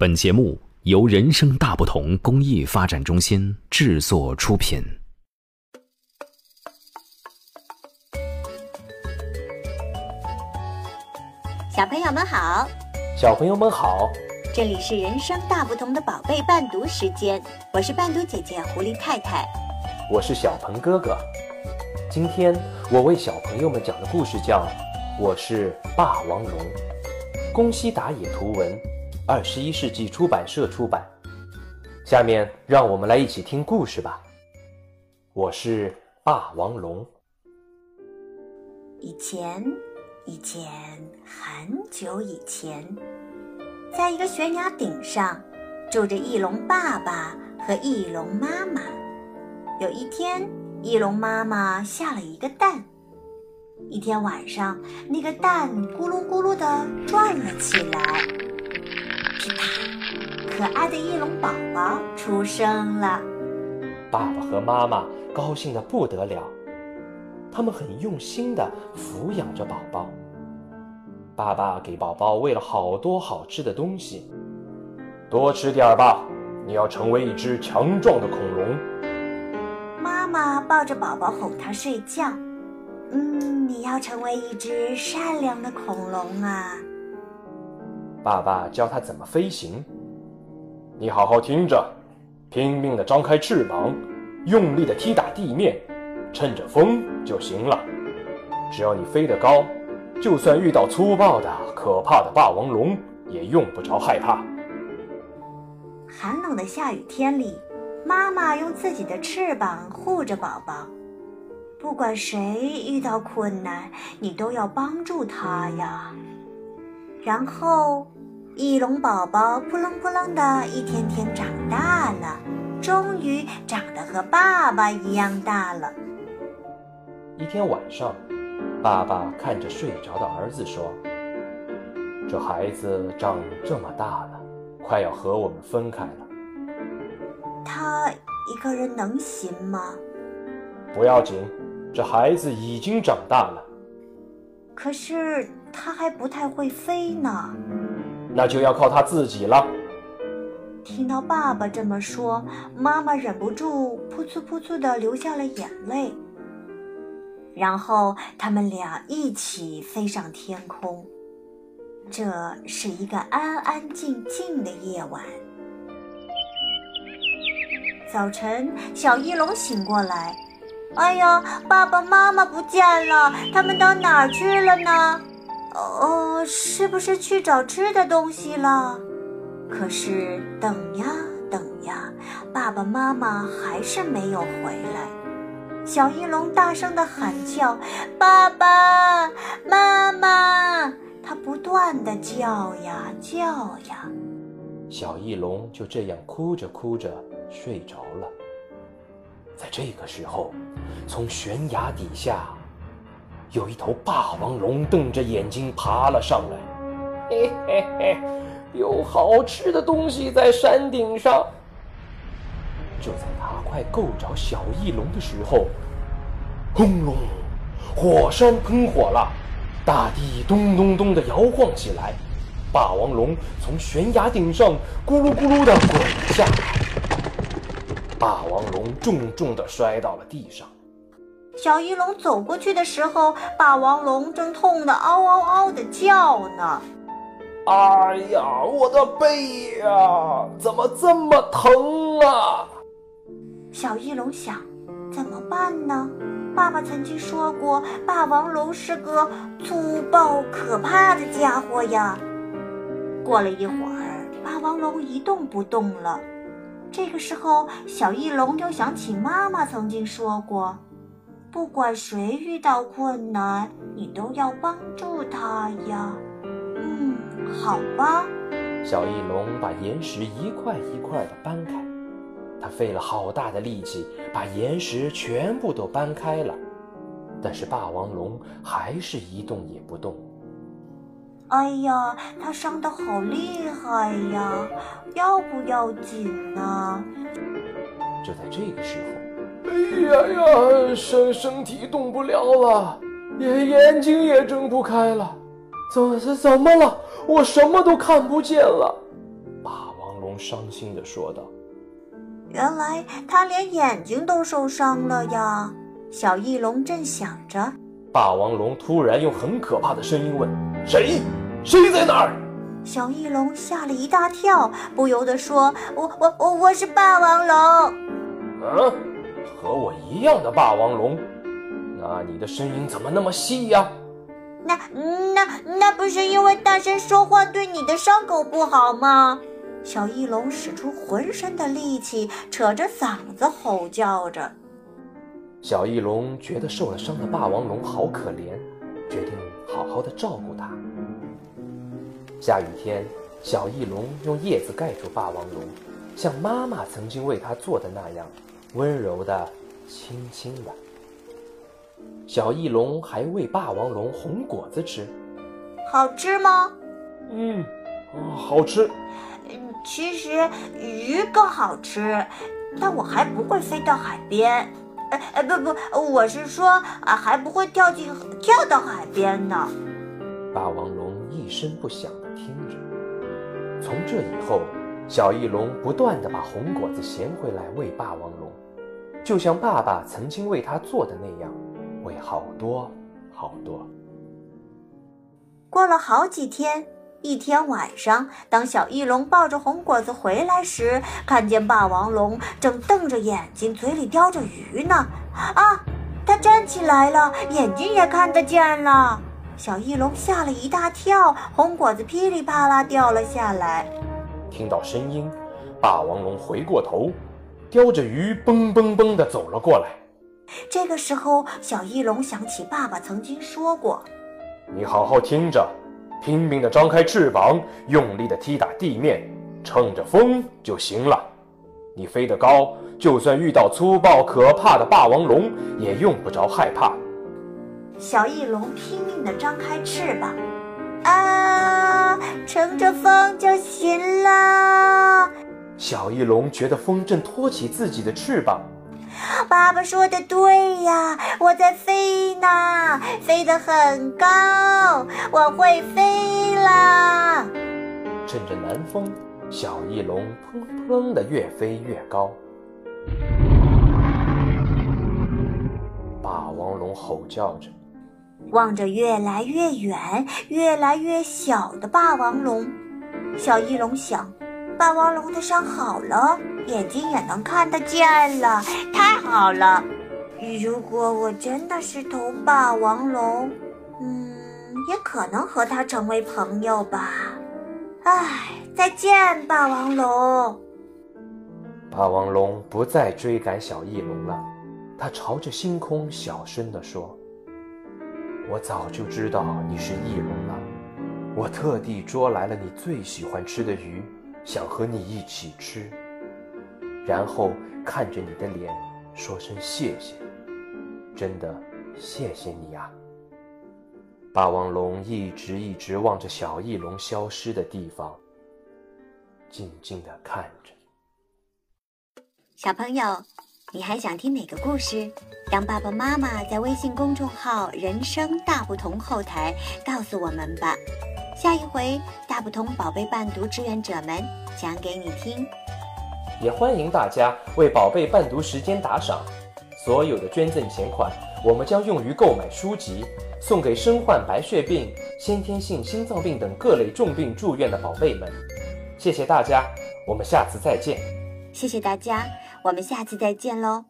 本节目由人生大不同公益发展中心制作出品。小朋友们好，小朋友们好，这里是人生大不同的宝贝伴读时间，我是伴读姐姐狐狸太太，我是小鹏哥哥。今天我为小朋友们讲的故事叫《我是霸王龙》，宫西达也图文，二十一世纪出版社出版。下面让我们来一起听故事吧。我是霸王龙。以前，以前，很久以前，在一个悬崖顶上，住着翼龙爸爸和翼龙妈妈。有一天，翼龙妈妈下了一个蛋。一天晚上，那个蛋咕噜咕噜地转了起来。噼啪，可爱的翼龙宝宝出生了。爸爸和妈妈高兴的不得了，他们很用心的抚养着宝宝。爸爸给宝宝喂了好多好吃的东西，多吃点吧，你要成为一只强壮的恐龙。妈妈抱着宝宝哄他睡觉。嗯，你要成为一只善良的恐龙啊！爸爸教他怎么飞行。你好好听着，拼命地张开翅膀，用力地踢打地面，趁着风就行了。只要你飞得高，就算遇到粗暴的、可怕的霸王龙，也用不着害怕。寒冷的下雨天里。妈妈用自己的翅膀护着宝宝，不管谁遇到困难，你都要帮助他呀。然后，翼龙宝宝扑棱扑棱的一天天长大了，终于长得和爸爸一样大了。一天晚上，爸爸看着睡着的儿子说：“这孩子长这么大了，快要和我们分开了。”他一个人能行吗？不要紧，这孩子已经长大了。可是他还不太会飞呢。那就要靠他自己了。听到爸爸这么说，妈妈忍不住扑簌扑簌地流下了眼泪。然后他们俩一起飞上天空。这是一个安安静静的夜晚。早晨，小翼龙醒过来，哎呀，爸爸妈妈不见了，他们到哪儿去了呢？哦，是不是去找吃的东西了？可是等呀等呀，爸爸妈妈还是没有回来。小翼龙大声地喊叫：“爸爸妈妈！”它不断地叫呀叫呀。小翼龙就这样哭着哭着。睡着了，在这个时候，从悬崖底下，有一头霸王龙瞪着眼睛爬了上来。嘿嘿嘿，有好吃的东西在山顶上。就在它快够着小翼龙的时候，轰隆，火山喷火了，大地咚咚咚的摇晃起来，霸王龙从悬崖顶上咕噜咕噜的滚下来。霸王龙重重地摔到了地上。小翼龙走过去的时候，霸王龙正痛得嗷嗷嗷地叫呢。哎呀，我的背呀，怎么这么疼啊？小翼龙想，怎么办呢？爸爸曾经说过，霸王龙是个粗暴可怕的家伙呀。过了一会儿，霸王龙一动不动了。这个时候，小翼龙又想起妈妈曾经说过：“不管谁遇到困难，你都要帮助他呀。”嗯，好吧。小翼龙把岩石一块一块的搬开，他费了好大的力气，把岩石全部都搬开了，但是霸王龙还是一动也不动。哎呀，他伤得好厉害呀！要不要紧呢？就在这个时候，哎呀呀，身身体动不了了，眼眼睛也睁不开了，怎怎怎么了？我什么都看不见了。霸王龙伤心地说道。原来他连眼睛都受伤了呀！小翼龙正想着，霸王龙突然用很可怕的声音问：“谁？谁在哪儿？”小翼龙吓了一大跳，不由得说：“我、我、我，我是霸王龙。”“嗯，和我一样的霸王龙？那你的声音怎么那么细呀？”“那、那、那不是因为大声说话对你的伤口不好吗？”小翼龙使出浑身的力气，扯着嗓子吼叫着。小翼龙觉得受了伤的霸王龙好可怜，决定好好的照顾它。下雨天，小翼龙用叶子盖住霸王龙，像妈妈曾经为它做的那样，温柔的、轻轻的。小翼龙还喂霸王龙红果子吃，好吃吗？嗯，好吃。其实鱼更好吃，但我还不会飞到海边。哎哎，不不，我是说啊，还不会跳进跳到海边呢。霸王龙一声不响地听着。从这以后，小翼龙不断地把红果子衔回来喂霸王龙，就像爸爸曾经为他做的那样，喂好多好多。过了好几天。一天晚上，当小翼龙抱着红果子回来时，看见霸王龙正瞪着眼睛，嘴里叼着鱼呢。啊！它站起来了，眼睛也看得见了。小翼龙吓了一大跳，红果子噼里啪啦掉了下来。听到声音，霸王龙回过头，叼着鱼蹦蹦蹦地走了过来。这个时候，小翼龙想起爸爸曾经说过：“你好好听着。”拼命地张开翅膀，用力地踢打地面，乘着风就行了。你飞得高，就算遇到粗暴可怕的霸王龙，也用不着害怕。小翼龙拼命地张开翅膀，啊，乘着风就行了。小翼龙觉得风正托起自己的翅膀。爸爸说的对呀，我在飞呢，飞得很高，我会飞了！趁着南风，小翼龙砰砰的越飞越高。霸王龙吼叫着，望着越来越远、越来越小的霸王龙，小翼龙想。霸王龙的伤好了，眼睛也能看得见了，太好了！如果我真的是头霸王龙，嗯，也可能和它成为朋友吧。唉，再见，霸王龙。霸王龙不再追赶小翼龙了，它朝着星空小声地说：“我早就知道你是翼龙了，我特地捉来了你最喜欢吃的鱼。”想和你一起吃，然后看着你的脸，说声谢谢，真的谢谢你啊！霸王龙一直一直望着小翼龙消失的地方，静静的看着。小朋友，你还想听哪个故事？让爸爸妈妈在微信公众号“人生大不同”后台告诉我们吧。下一回，大不同宝贝伴读志愿者们讲给你听。也欢迎大家为宝贝伴读时间打赏，所有的捐赠钱款，我们将用于购买书籍，送给身患白血病、先天性心脏病等各类重病住院的宝贝们。谢谢大家，我们下次再见。谢谢大家，我们下次再见喽。